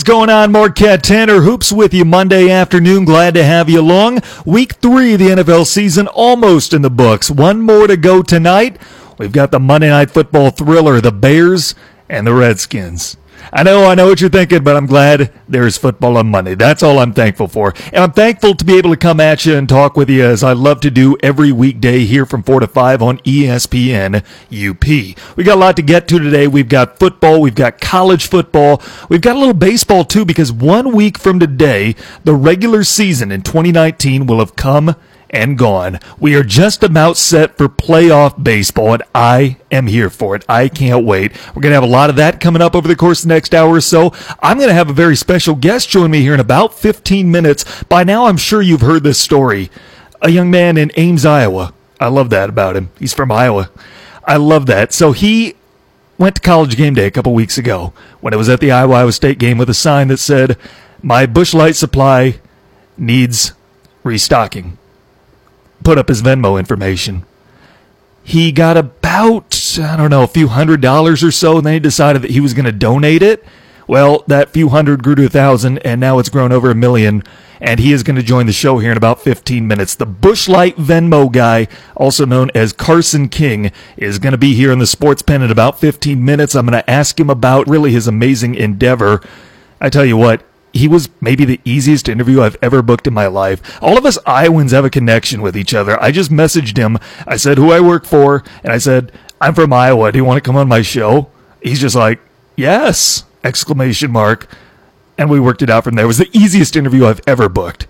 What's going on, Marquette Tanner Hoops with you Monday afternoon. Glad to have you along. Week three of the NFL season almost in the books. One more to go tonight. We've got the Monday Night Football thriller, the Bears and the Redskins. I know, I know what you're thinking, but I'm glad there's football on Monday. That's all I'm thankful for. And I'm thankful to be able to come at you and talk with you as I love to do every weekday here from 4 to 5 on ESPN UP. We got a lot to get to today. We've got football, we've got college football, we've got a little baseball too, because one week from today, the regular season in 2019 will have come and gone. We are just about set for playoff baseball, and I am here for it. I can't wait. We're going to have a lot of that coming up over the course of the next hour or so. I'm going to have a very special guest join me here in about 15 minutes. By now, I'm sure you've heard this story. A young man in Ames, Iowa. I love that about him. He's from Iowa. I love that. So he went to college game day a couple weeks ago when it was at the Iowa Iowa State game with a sign that said, My Busch Light supply needs restocking put up his Venmo information. He got about, I don't know, a few hundred dollars or so, and then he decided that he was going to donate it. Well, that few hundred grew to a thousand, and now it's grown over a million. And he is going to join the show here in about 15 minutes. The Busch Light Venmo guy, also known as Carson King, is going to be here in the sports pen in about 15 minutes. I'm going to ask him about really his amazing endeavor. I tell you what, he was maybe the easiest interview I've ever booked in my life. All of us Iowans have a connection with each other. I just messaged him. I said who I work for, and I said, I'm from Iowa. Do you want to come on my show? He's just like, yes! Exclamation mark. And we worked it out from there. It was the easiest interview I've ever booked.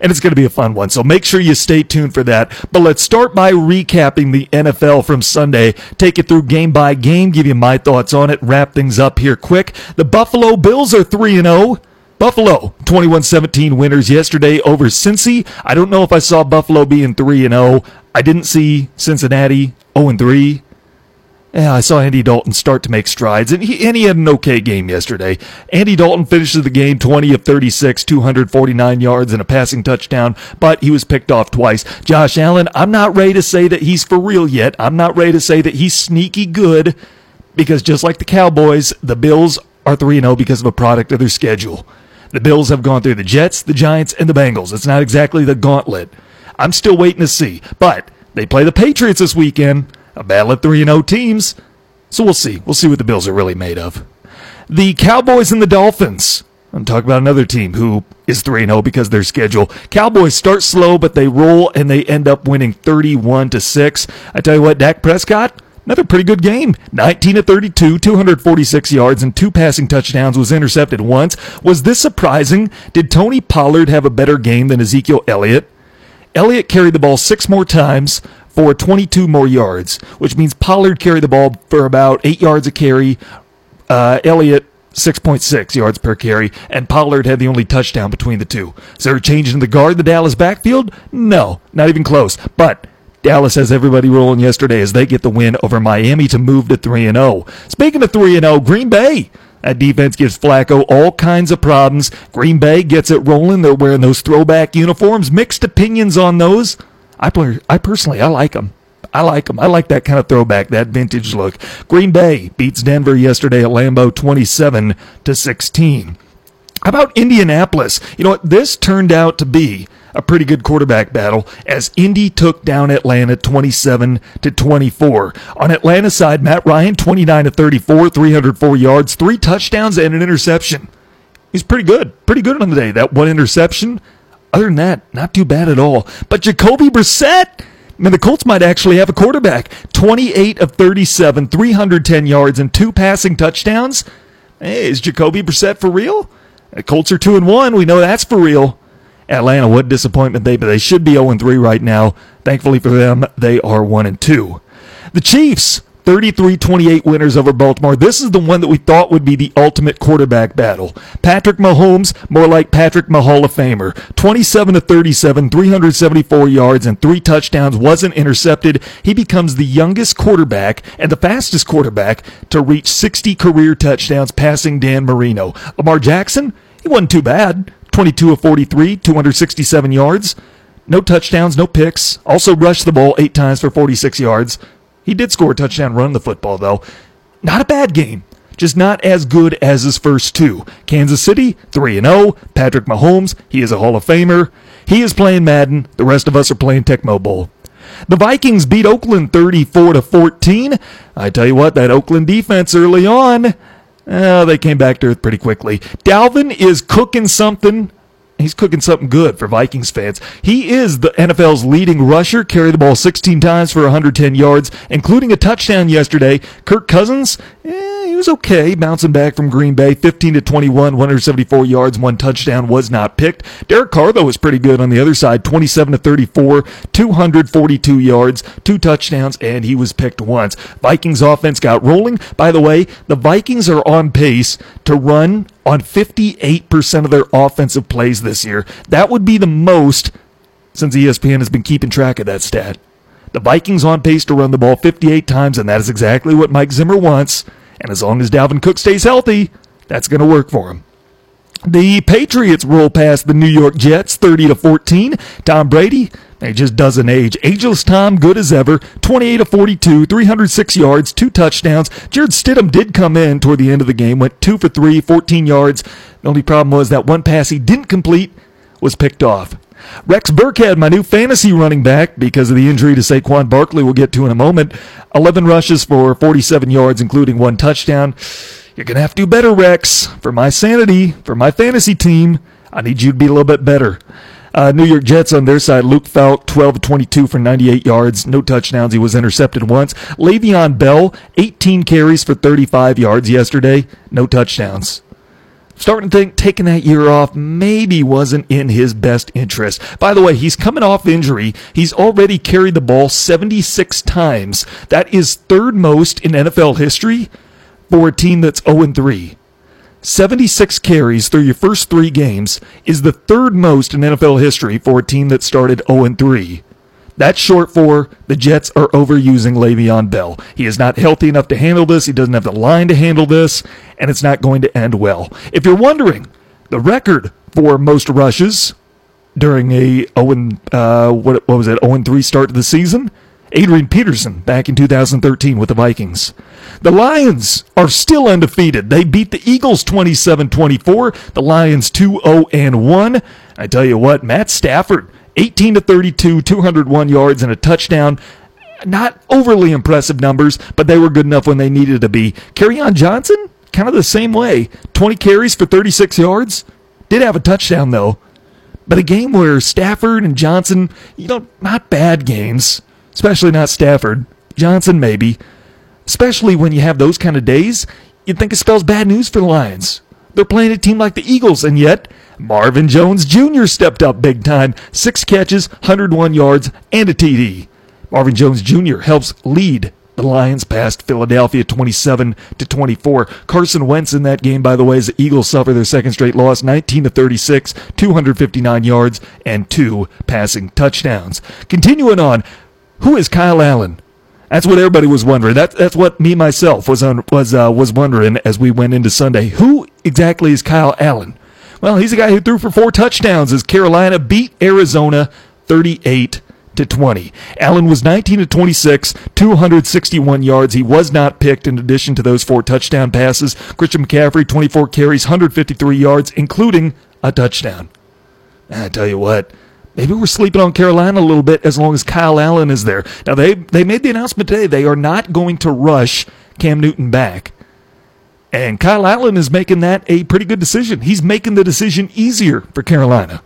And it's going to be a fun one. So make sure you stay tuned for that. But let's start by recapping the NFL from Sunday. Take it through game by game, give you my thoughts on it, wrap things up here quick. The Buffalo Bills are 3 and 0. Buffalo, 21-17 winners yesterday over Cincy. I don't know if I saw Buffalo being 3 and 0. I didn't see Cincinnati 0 and 3. Yeah, I saw Andy Dalton start to make strides, and he, and he had an okay game yesterday. Andy Dalton finishes the game 20 of 36, 249 yards, and a passing touchdown, but he was picked off twice. Josh Allen, I'm not ready to say that he's for real yet. I'm not ready to say that he's sneaky good, because just like the Cowboys, the Bills are 3 0 because of a product of their schedule. The Bills have gone through the Jets, the Giants, and the Bengals. It's not exactly the gauntlet. I'm still waiting to see. But they play the Patriots this weekend, a battle of 3 0 teams. So we'll see. We'll see what the Bills are really made of. The Cowboys and the Dolphins. I'm talking about another team who is 3 0 because their schedule. Cowboys start slow, but they roll and they end up winning 31 to 6. I tell you what, Dak Prescott, Another pretty good game. 19 to 32, 246 yards, and two passing touchdowns was intercepted once. Was this surprising? Did Tony Pollard have a better game than Ezekiel Elliott? Elliott carried the ball six more times for 22 more yards, which means Pollard carried the ball for about eight yards a carry. Uh, Elliott 6.6 yards per carry, and Pollard had the only touchdown between the two. Is there a change in the guard in the Dallas backfield? No, not even close. But Dallas has everybody rolling yesterday as they get the win over Miami to move to 3 0. Speaking of 3 0, Green Bay. That defense gives Flacco all kinds of problems. Green Bay gets it rolling. They're wearing those throwback uniforms. Mixed opinions on those. I, I personally, I like them. I like them. I like that kind of throwback, that vintage look. Green Bay beats Denver yesterday at Lambeau 27 to 16. How about Indianapolis? You know what? This turned out to be a pretty good quarterback battle as Indy took down Atlanta 27 to 24. On Atlanta's side, Matt Ryan 29 to 34, 304 yards, three touchdowns and an interception. He's pretty good, pretty good on the day. That one interception. Other than that, not too bad at all. But Jacoby Brissett. I mean, the Colts might actually have a quarterback. 28 of 37, 310 yards, and two passing touchdowns. Hey, is Jacoby Brissett for real? The Colts are 2 and 1. We know that's for real. Atlanta, what a disappointment they, but they should be 0 3 right now. Thankfully for them, they are 1 2. The Chiefs, 33 28 winners over Baltimore. This is the one that we thought would be the ultimate quarterback battle. Patrick Mahomes, more like Patrick Mahall of Famer. 27 to 37, 374 yards, and three touchdowns, wasn't intercepted. He becomes the youngest quarterback and the fastest quarterback to reach 60 career touchdowns, passing Dan Marino. Lamar Jackson, he wasn't too bad. 22 of 43, 267 yards. No touchdowns, no picks. Also rushed the ball eight times for 46 yards. He did score a touchdown run the football, though. Not a bad game. just not as good as his first two. Kansas City, 3 0. Patrick Mahomes, he is a Hall of Famer. He is playing Madden. The rest of us are playing Tecmo Bowl. The Vikings beat Oakland 34 to 14. I tell you what, that Oakland defense early on, uh, they came back to earth pretty quickly. Dalvin is cooking something he's cooking something good for Vikings fans. He is the NFL's leading rusher, carried the ball 16 times for 110 yards, including a touchdown yesterday. Kirk Cousins, eh, was okay, bouncing back from Green Bay, 15 to 21, 174 yards, one touchdown was not picked. Derek Carr though was pretty good on the other side, 27 to 34, 242 yards, two touchdowns, and he was picked once. Vikings offense got rolling. By the way, the Vikings are on pace to run on 58% of their offensive plays this year. That would be the most since ESPN has been keeping track of that stat. The Vikings on pace to run the ball 58 times, and that is exactly what Mike Zimmer wants. And as long as Dalvin Cook stays healthy, that's going to work for him. The Patriots roll past the New York Jets 30 to 14. Tom Brady, he just doesn't age. Ageless Tom, good as ever. 28 to 42, 306 yards, two touchdowns. Jarrett Stidham did come in toward the end of the game, went 2 for 3, 14 yards. The only problem was that one pass he didn't complete was picked off. Rex Burkhead, my new fantasy running back, because of the injury to Saquon Barkley, we'll get to in a moment. 11 rushes for 47 yards, including one touchdown. You're going to have to do better, Rex. For my sanity, for my fantasy team, I need you to be a little bit better. Uh, New York Jets on their side, Luke Falk, 12 22 for 98 yards, no touchdowns. He was intercepted once. Le'Veon Bell, 18 carries for 35 yards yesterday, no touchdowns. Starting to think taking that year off maybe wasn't in his best interest. By the way, he's coming off injury. He's already carried the ball 76 times. That is third most in NFL history for a team that's 0 3. 76 carries through your first three games is the third most in NFL history for a team that started 0 3. That's short for the Jets are overusing Le'Veon Bell. He is not healthy enough to handle this. He doesn't have the line to handle this, and it's not going to end well. If you're wondering, the record for most rushes during a 0 uh, what, what was it 0 3 start to the season Adrian Peterson back in 2013 with the Vikings. The Lions are still undefeated. They beat the Eagles 27-24. The Lions 2-0 and 1. I tell you what, Matt Stafford 18 to 32, 201 yards and a touchdown. Not overly impressive numbers, but they were good enough when they needed to be. Kerryon Johnson, kind of the same way. 20 carries for 36 yards. Did have a touchdown though. But a game where Stafford and Johnson, you know, not bad games especially not Stafford. Johnson, maybe. Especially when you have those kind of days, you'd think it spells bad news for the Lions. They're playing a team like the Eagles, and yet Marvin Jones Jr. stepped up big time. Six catches, 101 yards, and a TD. Marvin Jones Jr. helps lead the Lions past Philadelphia 27 to 24. Carson Wentz in that game, by the way, as the Eagles suffer their second straight loss, 19 to 36, 259 yards, and two passing touchdowns. Continuing on, who is Kyle Allen? That's what everybody was wondering. That, that's what me myself was on, was uh, was wondering as we went into Sunday. Who exactly is Kyle Allen? Well, he's a guy who threw for four touchdowns as Carolina beat Arizona 38 to 20. Allen was 19 to 26, 261 yards. He was not picked in addition to those four touchdown passes. Christian McCaffrey 24 carries, 153 yards, including a touchdown. I tell you what, Maybe we're sleeping on Carolina a little bit as long as Kyle Allen is there. Now they they made the announcement today they are not going to rush Cam Newton back. And Kyle Allen is making that a pretty good decision. He's making the decision easier for Carolina.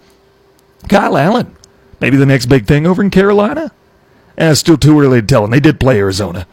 Kyle Allen, maybe the next big thing over in Carolina? Eh, still too early to tell, and they did play Arizona.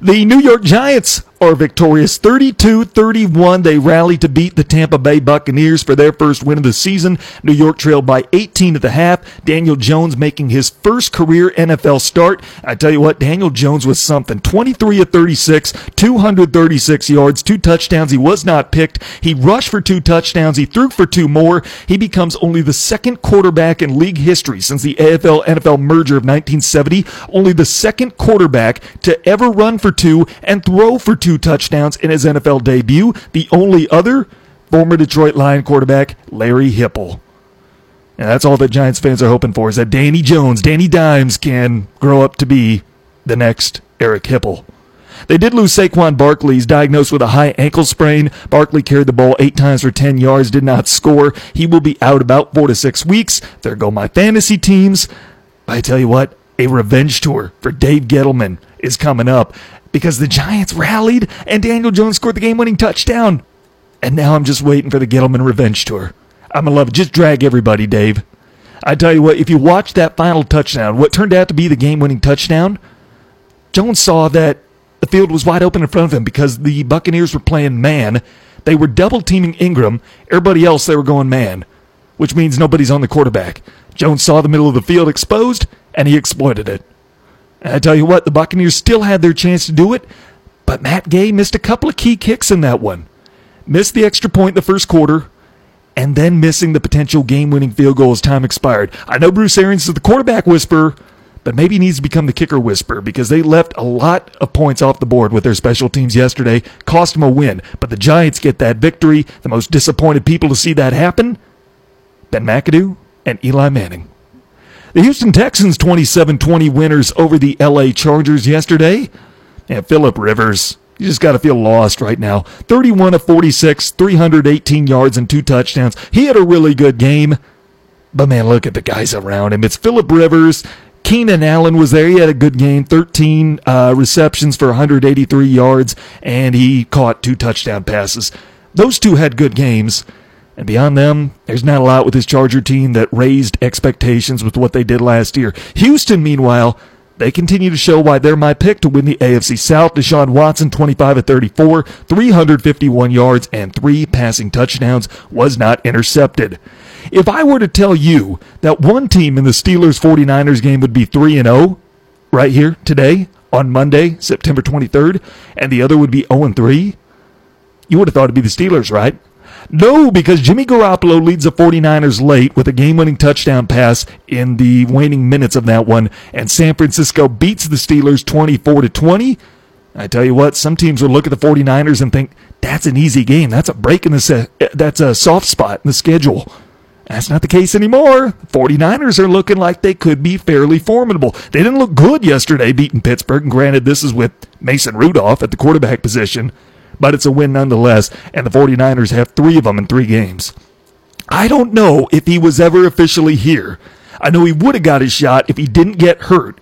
The New York Giants are victorious 32-31. They rallied to beat the Tampa Bay Buccaneers for their first win of the season. New York trailed by 18 at the half. Daniel Jones making his first career NFL start. I tell you what, Daniel Jones was something. 23 of 36, 236 yards, two touchdowns. He was not picked. He rushed for two touchdowns. He threw for two more. He becomes only the second quarterback in league history since the AFL NFL merger of 1970. Only the second quarterback to ever run for two and throw for two touchdowns in his NFL debut. The only other, former Detroit Lion quarterback Larry Hipple. And that's all that Giants fans are hoping for is that Danny Jones, Danny Dimes, can grow up to be the next Eric Hipple. They did lose Saquon Barkley. He's diagnosed with a high ankle sprain. Barkley carried the ball eight times for 10 yards, did not score. He will be out about four to six weeks. There go my fantasy teams. I tell you what, a revenge tour for Dave Gettleman is coming up because the Giants rallied and Daniel Jones scored the game winning touchdown. And now I'm just waiting for the Gettleman revenge tour. I'm going to love it. Just drag everybody, Dave. I tell you what, if you watch that final touchdown, what turned out to be the game winning touchdown, Jones saw that the field was wide open in front of him because the Buccaneers were playing man. They were double teaming Ingram. Everybody else, they were going man, which means nobody's on the quarterback. Jones saw the middle of the field exposed, and he exploited it. And I tell you what, the Buccaneers still had their chance to do it, but Matt Gay missed a couple of key kicks in that one. Missed the extra point in the first quarter, and then missing the potential game winning field goal as time expired. I know Bruce Arians is the quarterback whisperer, but maybe he needs to become the kicker whisperer because they left a lot of points off the board with their special teams yesterday, cost them a win. But the Giants get that victory. The most disappointed people to see that happen Ben McAdoo and Eli Manning. The Houston Texans 27 20 winners over the LA Chargers yesterday. And Philip Rivers, you just got to feel lost right now. 31 of 46, 318 yards and two touchdowns. He had a really good game. But man, look at the guys around him. It's Philip Rivers. Keenan Allen was there. He had a good game, 13 uh, receptions for 183 yards, and he caught two touchdown passes. Those two had good games. And beyond them, there's not a lot with this Charger team that raised expectations with what they did last year. Houston, meanwhile, they continue to show why they're my pick to win the AFC South. Deshaun Watson, 25 at 34, 351 yards, and three passing touchdowns, was not intercepted. If I were to tell you that one team in the Steelers 49ers game would be 3 and 0 right here today on Monday, September 23rd, and the other would be 0 and 3, you would have thought it'd be the Steelers, right? No, because Jimmy Garoppolo leads the 49ers late with a game winning touchdown pass in the waning minutes of that one, and San Francisco beats the Steelers 24 to 20. I tell you what, some teams will look at the 49ers and think, that's an easy game. That's a break in the that's a soft spot in the schedule. That's not the case anymore. 49ers are looking like they could be fairly formidable. They didn't look good yesterday beating Pittsburgh, and granted, this is with Mason Rudolph at the quarterback position but it's a win nonetheless. And the 49ers have three of them in three games. I don't know if he was ever officially here. I know he would have got his shot if he didn't get hurt,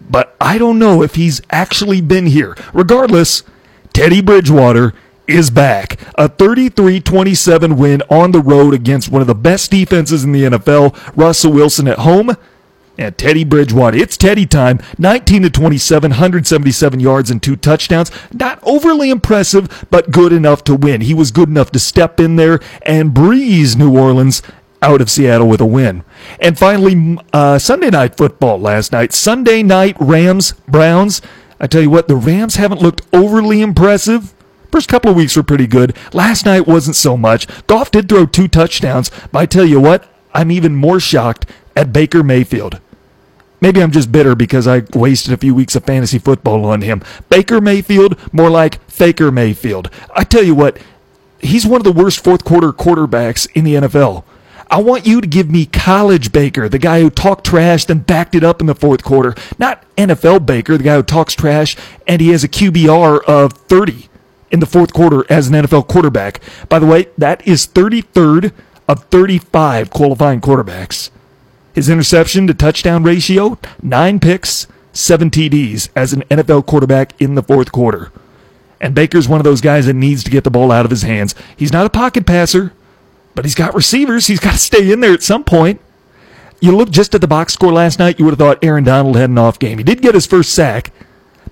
but I don't know if he's actually been here. Regardless, Teddy Bridgewater is back. A 33 27 win on the road against one of the best defenses in the NFL, Russell Wilson at home and Teddy Bridgewater. It's Teddy time. 19 to 27, 177 yards and two touchdowns. Not overly impressive, but good enough to win. He was good enough to step in there and breeze New Orleans out of Seattle with a win. And finally, uh, Sunday night football last night. Sunday night Rams, Browns. I tell you what, the Rams haven't looked overly impressive. First couple of weeks were pretty good. Last night wasn't so much. Goff did throw two touchdowns, but I tell you what, I'm even more shocked at Baker Mayfield. Maybe I'm just bitter because I wasted a few weeks of fantasy football on him. Baker Mayfield, more like Faker Mayfield. I tell you what, he's one of the worst fourth quarter quarterbacks in the NFL. I want you to give me college Baker, the guy who talked trash then backed it up in the fourth quarter. Not NFL Baker, the guy who talks trash and he has a QBR of 30 in the fourth quarter as an NFL quarterback. By the way, that is 33rd of 35 qualifying quarterbacks. His interception to touchdown ratio, nine picks, seven TDs as an NFL quarterback in the fourth quarter. And Baker's one of those guys that needs to get the ball out of his hands. He's not a pocket passer, but he's got receivers. He's got to stay in there at some point. You look just at the box score last night, you would have thought Aaron Donald had an off game. He did get his first sack,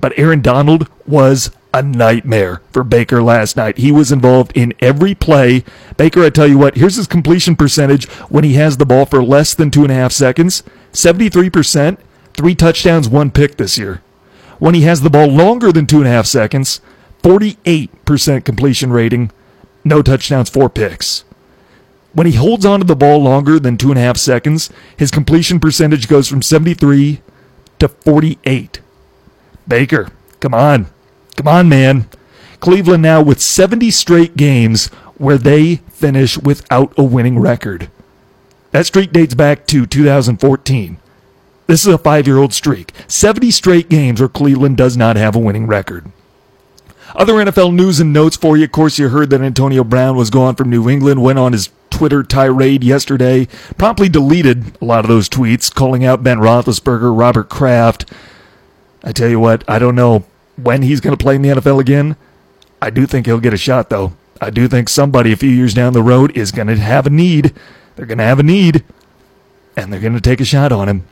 but Aaron Donald was a nightmare for Baker last night. He was involved in every play. Baker, I tell you what, here's his completion percentage when he has the ball for less than two and a half seconds 73%, three touchdowns, one pick this year. When he has the ball longer than two and a half seconds, 48% completion rating, no touchdowns, four picks. When he holds onto the ball longer than two and a half seconds, his completion percentage goes from 73 to 48. Baker, come on. Come on, man. Cleveland now with 70 straight games where they finish without a winning record. That streak dates back to 2014. This is a five year old streak. 70 straight games where Cleveland does not have a winning record. Other NFL news and notes for you. Of course, you heard that Antonio Brown was gone from New England, went on his Twitter tirade yesterday, promptly deleted a lot of those tweets, calling out Ben Roethlisberger, Robert Kraft. I tell you what, I don't know when he's going to play in the NFL again. I do think he'll get a shot, though. I do think somebody a few years down the road is going to have a need. They're going to have a need, and they're going to take a shot on him.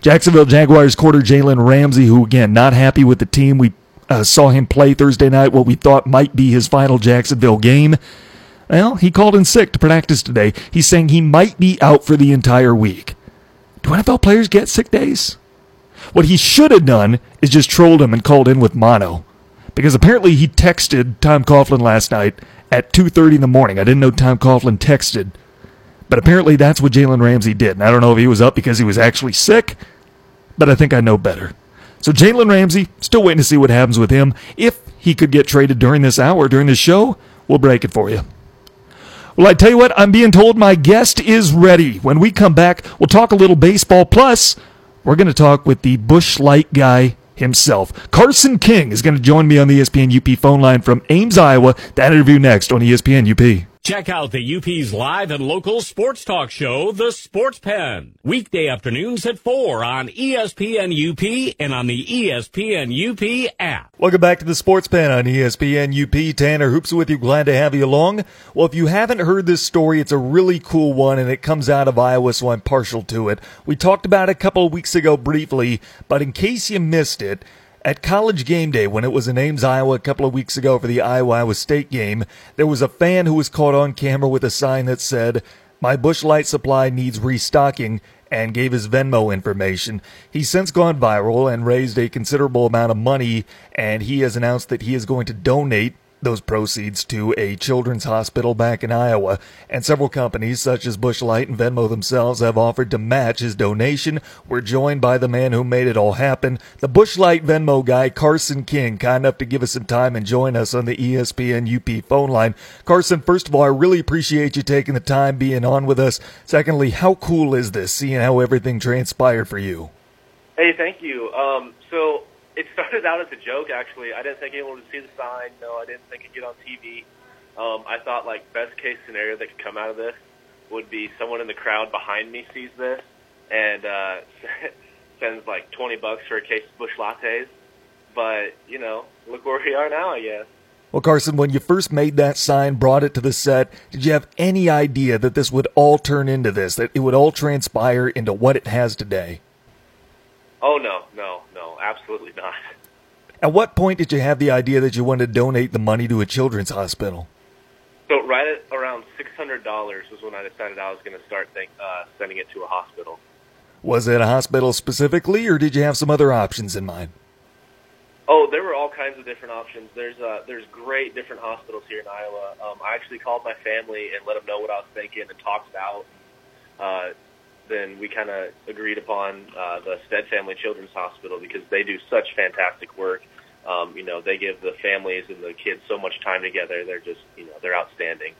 Jacksonville Jaguars quarter Jalen Ramsey, who again not happy with the team. We uh, saw him play Thursday night, what we thought might be his final Jacksonville game. Well, he called in sick to practice today. He's saying he might be out for the entire week. Do NFL players get sick days? What he should have done is just trolled him and called in with mono. Because apparently he texted Tom Coughlin last night at 2.30 in the morning. I didn't know Tom Coughlin texted. But apparently that's what Jalen Ramsey did. And I don't know if he was up because he was actually sick, but I think I know better. So Jalen Ramsey, still waiting to see what happens with him. If he could get traded during this hour, during this show, we'll break it for you. Well, I tell you what, I'm being told my guest is ready. When we come back, we'll talk a little baseball. Plus, we're going to talk with the Busch Light guy himself. Carson King is going to join me on the ESPN UP phone line from Ames, Iowa. That interview next on ESPN UP. Check out the UP's live and local sports talk show, The Sports Pen. Weekday afternoons at 4 on ESPN UP and on the ESPN UP app. Welcome back to The Sports Pen on ESPN UP. Tanner Hoops with you. Glad to have you along. Well, if you haven't heard this story, it's a really cool one and it comes out of Iowa, so I'm partial to it. We talked about it a couple of weeks ago briefly, but in case you missed it, at college game day, when it was in Ames, Iowa, a couple of weeks ago for the Iowa Iowa State game, there was a fan who was caught on camera with a sign that said, My Busch Light supply needs restocking, and gave his Venmo information. He's since gone viral and raised a considerable amount of money, and he has announced that he is going to donate those proceeds to a children's hospital back in Iowa, and several companies such as Busch Light and Venmo themselves have offered to match his donation. We're joined by the man who made it all happen, the Busch Light Venmo guy, Carson King, kind enough to give us some time and join us on the ESPN UP phone line. Carson, first of all, I really appreciate you taking the time being on with us. Secondly, how cool is this, seeing how everything transpired for you? Hey, thank you. Um, so it started out as a joke. Actually, I didn't think anyone would see the sign. No, I didn't think it'd get on TV. Um, I thought like best case scenario that could come out of this would be someone in the crowd behind me sees this and uh, sends like twenty bucks for a case of Busch lattes. But you know, look where we are now. I guess. Well, Carson, when you first made that sign, brought it to the set, did you have any idea that this would all turn into this, that it would all transpire into what it has today? Oh no, no, absolutely not. At what point did you have the idea that you wanted to donate the money to a children's hospital? So right at around six hundred dollars was when I decided I was going to start think, uh, sending it to a hospital. Was it a hospital specifically, or did you have some other options in mind? Oh, there were all kinds of different options. There's uh, there's great different hospitals here in Iowa. Um, I actually called my family and let them know what I was thinking and talked it out. Uh, then we kind of agreed upon uh, the Stead Family Children's Hospital because they do such fantastic work. Um, you know, they give the families and the kids so much time together. They're just, you know, they're outstanding.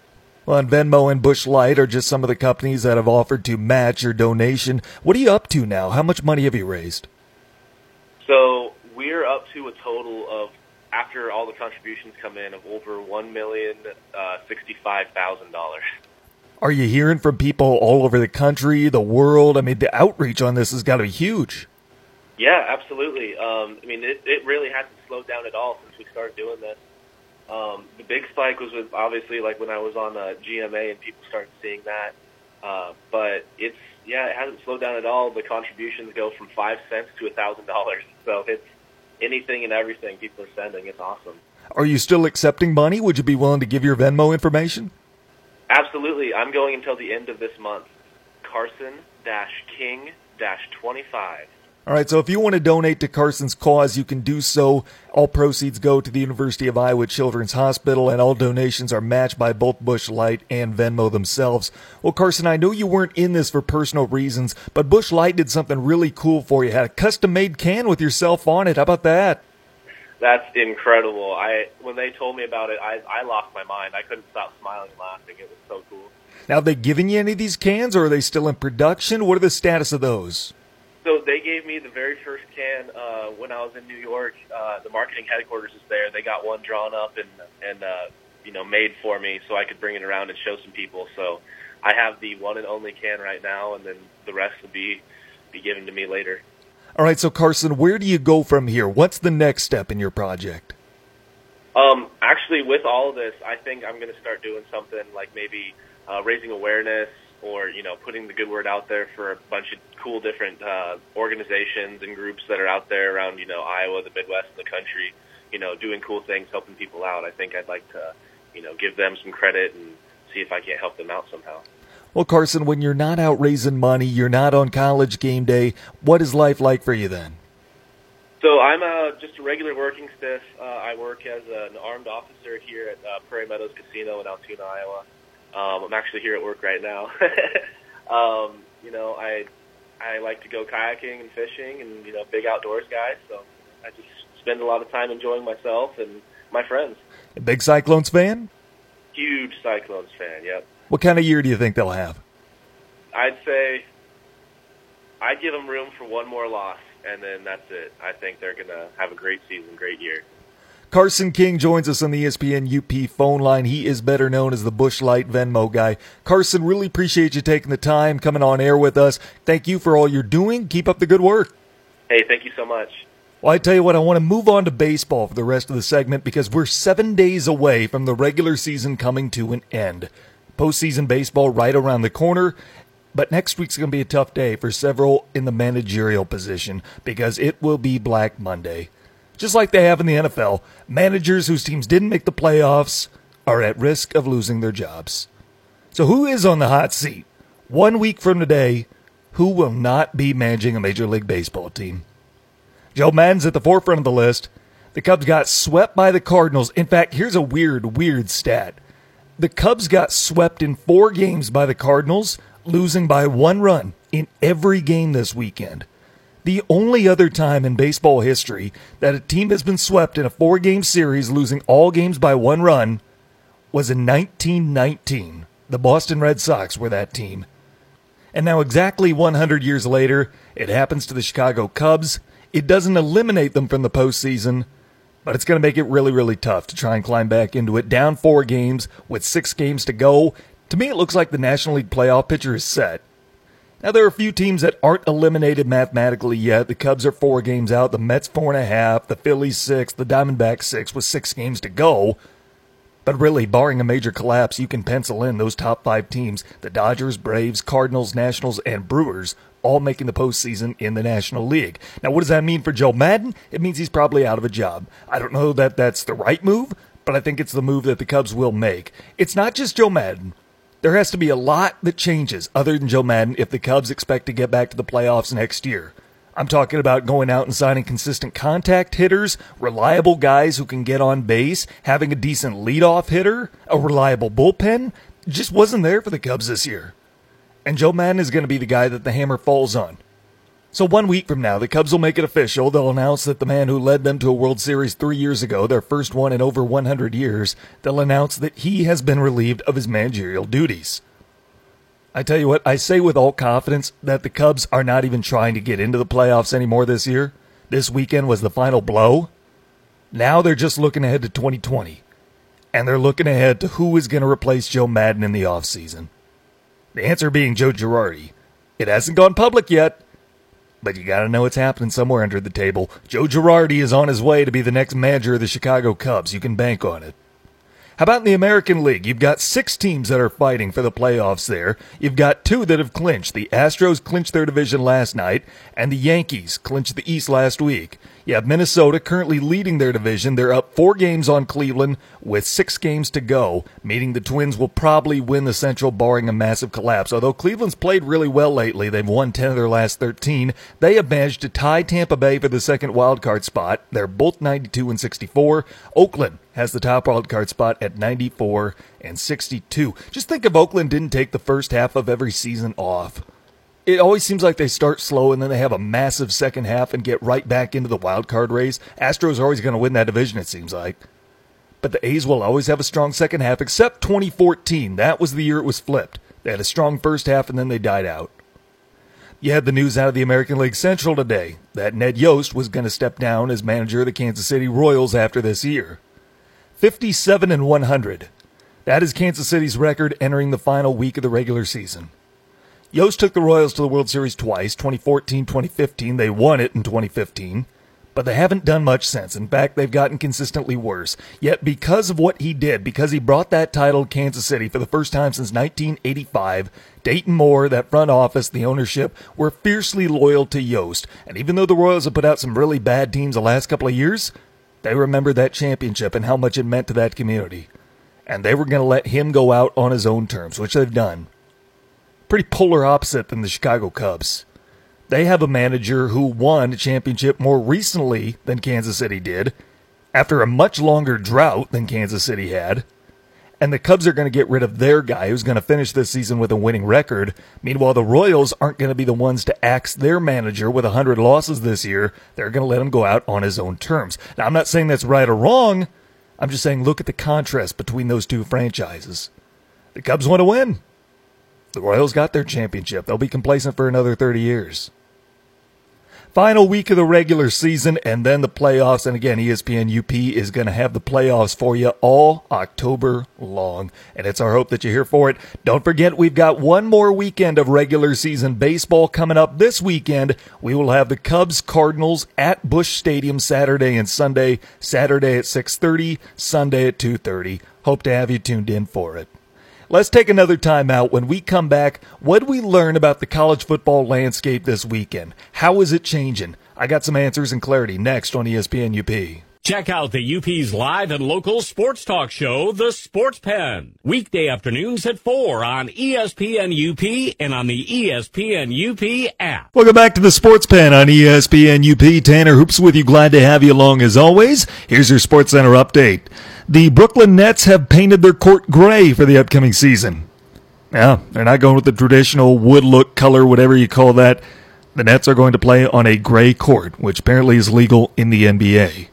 Well, and Venmo and Busch Light are just some of the companies that have offered to match your donation. What are you up to now? How much money have you raised? So we're up to a total of, after all the contributions come in, of over one million uh, sixty-five thousand dollars. Are you hearing from people all over the country, the world? I mean, the outreach on this has got to be huge. Yeah, absolutely. Um, I mean, it, it really hasn't slowed down at all since we started doing this. Um, the big spike was with obviously like when I was on uh, GMA and people started seeing that. Uh, but it's yeah, it hasn't slowed down at all. The contributions go from five cents to a thousand dollars, so it's anything and everything people are sending. It's awesome. Are you still accepting money? Would you be willing to give your Venmo information? Absolutely. I'm going until the end of this month. Carson King 25. All right, so if you want to donate to Carson's cause, you can do so. All proceeds go to the University of Iowa Children's Hospital, and all donations are matched by both Busch Light and Venmo themselves. Well, Carson, I know you weren't in this for personal reasons, but Busch Light did something really cool for you. Had a custom made can with yourself on it. How about that? That's incredible. I when they told me about it, I I lost my mind. I couldn't stop smiling and laughing. It was so cool. Now, have they given you any of these cans, or are they still in production? What are the status of those? So they gave me the very first can uh, when I was in New York. Uh, the marketing headquarters is there. They got one drawn up and and uh, you know made for me so I could bring it around and show some people. So I have the one and only can right now, and then the rest will be be given to me later. All right, so Carson, where do you go from here? What's the next step in your project? Um, actually, with all of this, I think I'm going to start doing something like maybe uh, raising awareness or you know putting the good word out there for a bunch of cool different uh, organizations and groups that are out there around you know Iowa, the Midwest, and the country. You know, doing cool things, helping people out. I think I'd like to you know give them some credit and see if I can't help them out somehow. Well, Carson, when you're not out raising money, you're not on college game day. What is life like for you then? So I'm uh, just a regular working stiff. Uh, I work as an armed officer here at uh, Prairie Meadows Casino in Altoona, Iowa. Um, I'm actually here at work right now. um, you know, I I like to go kayaking and fishing, and you know, big outdoors guy. So I just spend a lot of time enjoying myself and my friends. A big Cyclones fan? Huge Cyclones fan. Yep. What kind of year do you think they'll have? I'd say I'd give them room for one more loss, and then that's it. I think they're gonna have a great season, great year. Carson King joins us on the ESPN UP phone line. He is better known as the Busch Light Venmo guy. Carson, really appreciate you taking the time, coming on air with us. Thank you for all you're doing. Keep up the good work. Hey, thank you so much. Well, I tell you what, I want to move on to baseball for the rest of the segment because we're seven days away from the regular season coming to an end. Postseason baseball right around the corner, but next week's going to be a tough day for several in the managerial position because it will be Black Monday. Just like they have in the NFL, managers whose teams didn't make the playoffs are at risk of losing their jobs. So, who is on the hot seat? One week from today, who will not be managing a Major League Baseball team? Joe Maddon's at the forefront of the list. The Cubs got swept by the Cardinals. In fact, here's a weird, weird stat. The Cubs got swept in four games by the Cardinals, losing by one run in every game this weekend. The only other time in baseball history that a team has been swept in a four game series, losing all games by one run, was in 1919. The Boston Red Sox were that team. And now, exactly 100 years later, it happens to the Chicago Cubs. It doesn't eliminate them from the postseason, but it's going to make it really, really tough to try and climb back into it. Down four games with six games to go. To me, it looks like the National League playoff picture is set. Now, there are a few teams that aren't eliminated mathematically yet. The Cubs are four games out, the Mets four and a half, the Phillies six, the Diamondbacks six with six games to go. But really, barring a major collapse, you can pencil in those top five teams the Dodgers, Braves, Cardinals, Nationals, and Brewers all making the postseason in the National League. Now, what does that mean for Joe Maddon? It means he's probably out of a job. I don't know that that's the right move, but I think it's the move that the Cubs will make. It's not just Joe Maddon. There has to be a lot that changes other than Joe Maddon if the Cubs expect to get back to the playoffs next year. I'm talking about going out and signing consistent contact hitters, reliable guys who can get on base, having a decent leadoff hitter, a reliable bullpen. Just wasn't there for the Cubs this year. And Joe Maddon is going to be the guy that the hammer falls on. So one week from now, the Cubs will make it official. They'll announce that the man who led them to a World Series three years ago, their first one in over 100 years, they'll announce that he has been relieved of his managerial duties. I tell you what, I say with all confidence that the Cubs are not even trying to get into the playoffs anymore this year. This weekend was the final blow. Now they're just looking ahead to 2020. And they're looking ahead to who is going to replace Joe Maddon in the offseason. The answer being Joe Girardi. It hasn't gone public yet, but you got to know it's happening somewhere under the table. Joe Girardi is on his way to be the next manager of the Chicago Cubs. You can bank on it. How about in the American League? You've got six teams that are fighting for the playoffs there. You've got two that have clinched. The Astros clinched their division last night, and the Yankees clinched the East last week. Have Minnesota currently leading their division. They're up four games on Cleveland with six games to go, meaning the Twins will probably win the Central barring a massive collapse. Although Cleveland's played really well lately, they've won 10 of their last 13. They have managed to tie Tampa Bay for the second wild card spot. They're both 92 and 64. Oakland has the top wild card spot at 94 and 62. Just think if Oakland didn't take the first half of every season off it always seems like they start slow and then they have a massive second half and get right back into the wild card race. Astros are always going to win that division, it seems like. But the A's will always have a strong second half, except 2014. That was the year it was flipped. They had a strong first half and then they died out. You had the news out of the American League Central today that Ned Yost was going to step down as manager of the Kansas City Royals after this year. 57 and 100. That is Kansas City's record entering the final week of the regular season. Yost took the Royals to the World Series twice, 2014, 2015. They won it in 2015 but they haven't done much since. In fact, they've gotten consistently worse. Yet, because of what he did, because he brought that title to Kansas City for the first time since 1985, Dayton Moore, that front office, the ownership, were fiercely loyal to Yost. And even though the Royals have put out some really bad teams the last couple of years, they remember that championship and how much it meant to that community. And they were going to let him go out on his own terms, which they've done. Pretty polar opposite than the Chicago Cubs. They have a manager who won a championship more recently than Kansas City did, after a much longer drought than Kansas City had. And the Cubs are going to get rid of their guy who's going to finish this season with a winning record. Meanwhile, the Royals aren't going to be the ones to axe their manager with 100 losses this year. They're going to let him go out on his own terms. Now, I'm not saying that's right or wrong. I'm just saying look at the contrast between those two franchises. The Cubs want to win. The Royals got their championship. They'll be complacent for another 30 years. Final week of the regular season and then the playoffs. And again, ESPN UP is going to have the playoffs for you all October long. And it's our hope that you're here for it. Don't forget, we've got one more weekend of regular season baseball coming up this weekend. We will have the Cubs Cardinals at Busch Stadium Saturday and Sunday. Saturday at 6:30, Sunday at 2:30. Hope to have you tuned in for it. Let's take another time out. When we come back, what did we learn about the college football landscape this weekend? How is it changing? I got some answers and clarity next on ESPN UP. Check out the UP's live and local sports talk show, The Sports Pen. Weekday afternoons at 4 on ESPN UP and on the ESPN UP app. Welcome back to The Sports Pen on ESPN UP. Tanner Hoops with you. Glad to have you along as always. Here's your Sports Center update. The Brooklyn Nets have painted their court gray for the upcoming season. Yeah, they're not going with the traditional wood look color, whatever you call that. The Nets are going to play on a gray court, which apparently is legal in the NBA.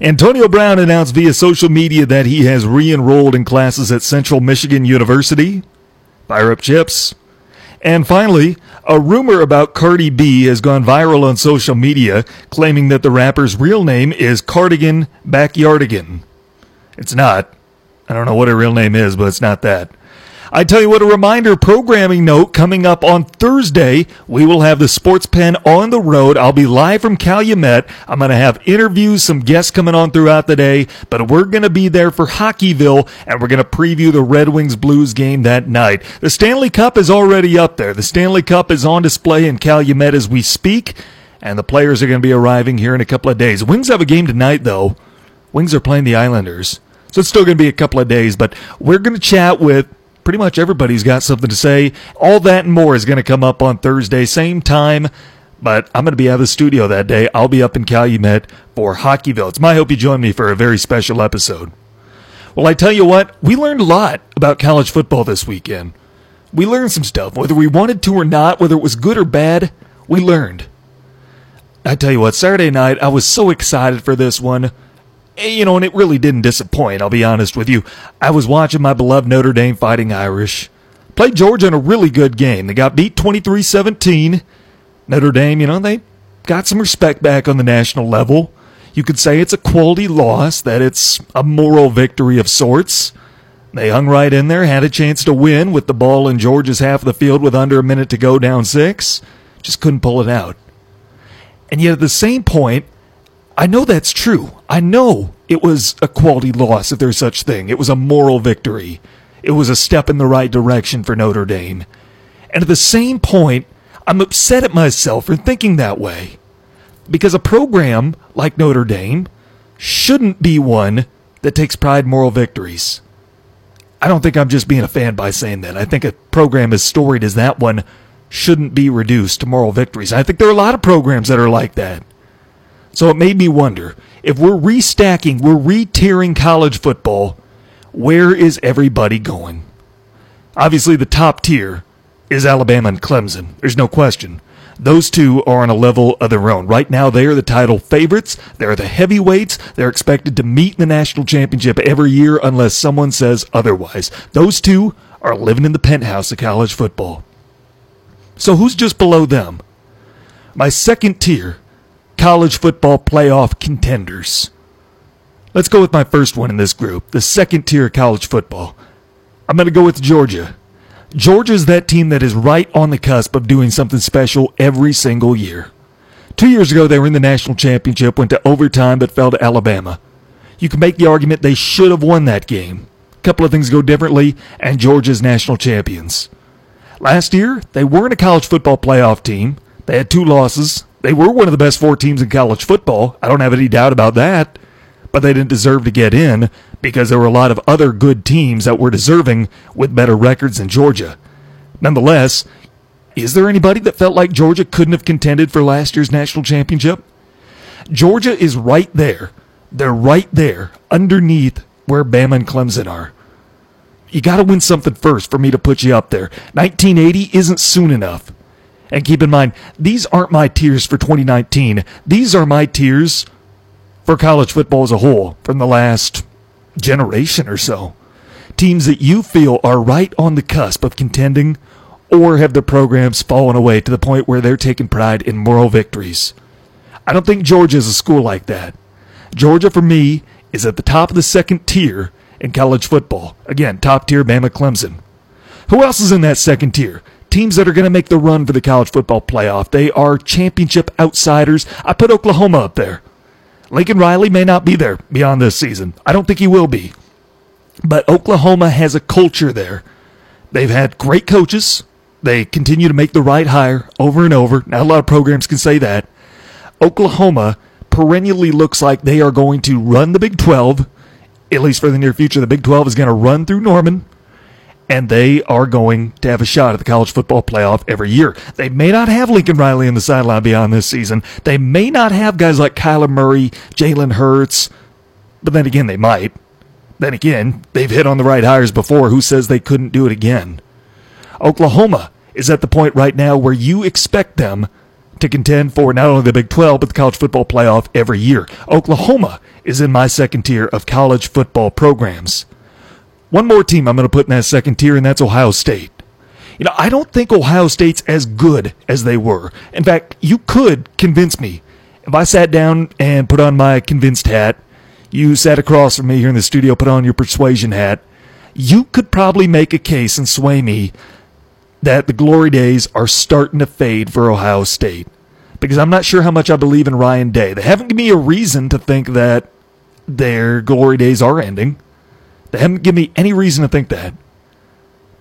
Antonio Brown announced via social media that he has re enrolled in classes at Central Michigan University. Fire up chips. And finally, a rumor about Cardi B has gone viral on social media, claiming that the rapper's real name is Cardigan Backyardigan. It's not. I don't know what her real name is, but it's not that. I tell you what, a reminder programming note coming up on Thursday. We will have the Sports Pen on the road. I'll be live from Calumet. I'm going to have interviews, some guests coming on throughout the day, but we're going to be there for Hockeyville and we're going to preview the Red Wings Blues game that night. The Stanley Cup is already up there. The Stanley Cup is on display in Calumet as we speak, and the players are going to be arriving here in a couple of days. Wings have a game tonight, though. Wings are playing the Islanders. So it's still going to be a couple of days, but we're going to chat with pretty much everybody's got something to say. All that and more is going to come up on Thursday, same time. But I'm going to be out of the studio that day. I'll be up in Calumet for Hockeyville. It's my hope you join me for a very special episode. Well, I tell you what, we learned a lot about college football this weekend. We learned some stuff, whether we wanted to or not, whether it was good or bad, we learned. I tell you what, Saturday night, I was so excited for this one. Eh, you know, and it really didn't disappoint, I'll be honest with you. I was watching my beloved Notre Dame fighting Irish. Played Georgia in a really good game. They got beat 23 17. Notre Dame, you know, they got some respect back on the national level. You could say it's a quality loss, that it's a moral victory of sorts. They hung right in there, had a chance to win with the ball in Georgia's half of the field with under a minute to go down six. Just couldn't pull it out. And yet at the same point, I know that's true. I know it was a quality loss, if there's such thing. It was a moral victory. It was a step in the right direction for Notre Dame. And at the same point, I'm upset at myself for thinking that way. Because a program like Notre Dame shouldn't be one that takes pride in moral victories. I don't think I'm just being a fan by saying that. I think a program as storied as that one shouldn't be reduced to moral victories. I think there are a lot of programs that are like that. So it made me wonder if we're restacking, we're re-tiering college football, where is everybody going? Obviously, the top tier is Alabama and Clemson. There's no question. Those two are on a level of their own. Right now, they are the title favorites. They're the heavyweights. They're expected to meet in the national championship every year unless someone says otherwise. Those two are living in the penthouse of college football. So who's just below them? My second tier, college football playoff contenders. Let's go with my first one in this group, the second tier college football. I'm going to go with Georgia. Georgia's that team that is right on the cusp of doing something special every single year. Two years ago, they were in the national championship, went to overtime, but fell to Alabama. You can make the argument they should have won that game. A couple of things go differently, and Georgia's national champions. Last year, they weren't a college football playoff team. They had two losses. They were one of the best four teams in college football. I don't have any doubt about that. But they didn't deserve to get in because there were a lot of other good teams that were deserving with better records than Georgia. Nonetheless, is there anybody that felt like Georgia couldn't have contended for last year's national championship? Georgia is right there. They're right there underneath where Bama and Clemson are. You got to win something first for me to put you up there. 1980 isn't soon enough. And keep in mind, these aren't my tiers for 2019. These are my tiers for college football as a whole from the last generation or so. Teams that you feel are right on the cusp of contending or have their programs fallen away to the point where they're taking pride in moral victories. I don't think Georgia is a school like that. Georgia, for me, is at the top of the second tier in college football. Again, top tier Bama Clemson. Who else is in that second tier? Teams that are going to make the run for the college football playoff. They are championship outsiders. I put Oklahoma up there. Lincoln Riley may not be there beyond this season. I don't think he will be. But Oklahoma has a culture there. They've had great coaches. They continue to make the right hire over and over. Not a lot of programs can say that. Oklahoma perennially looks like they are going to run the Big 12, at least for the near future. The Big 12 is going to run through Norman, and they are going to have a shot at the college football playoff every year. They may not have Lincoln Riley in the sideline beyond this season. They may not have guys like Kyler Murray, Jalen Hurts, but then again, they might. Then again, they've hit on the right hires before. Who says they couldn't do it again? Oklahoma is at the point right now where you expect them to contend for not only the Big 12, but the college football playoff every year. Oklahoma is in my second tier of college football programs. One more team I'm going to put in that second tier, and that's Ohio State. You know, I don't think Ohio State's as good as they were. In fact, you could convince me. If I sat down and put on my convinced hat, you sat across from me here in the studio, put on your persuasion hat, you could probably make a case and sway me that the glory days are starting to fade for Ohio State. Because I'm not sure how much I believe in Ryan Day. They haven't given me a reason to think that their glory days are ending. They haven't given me any reason to think that.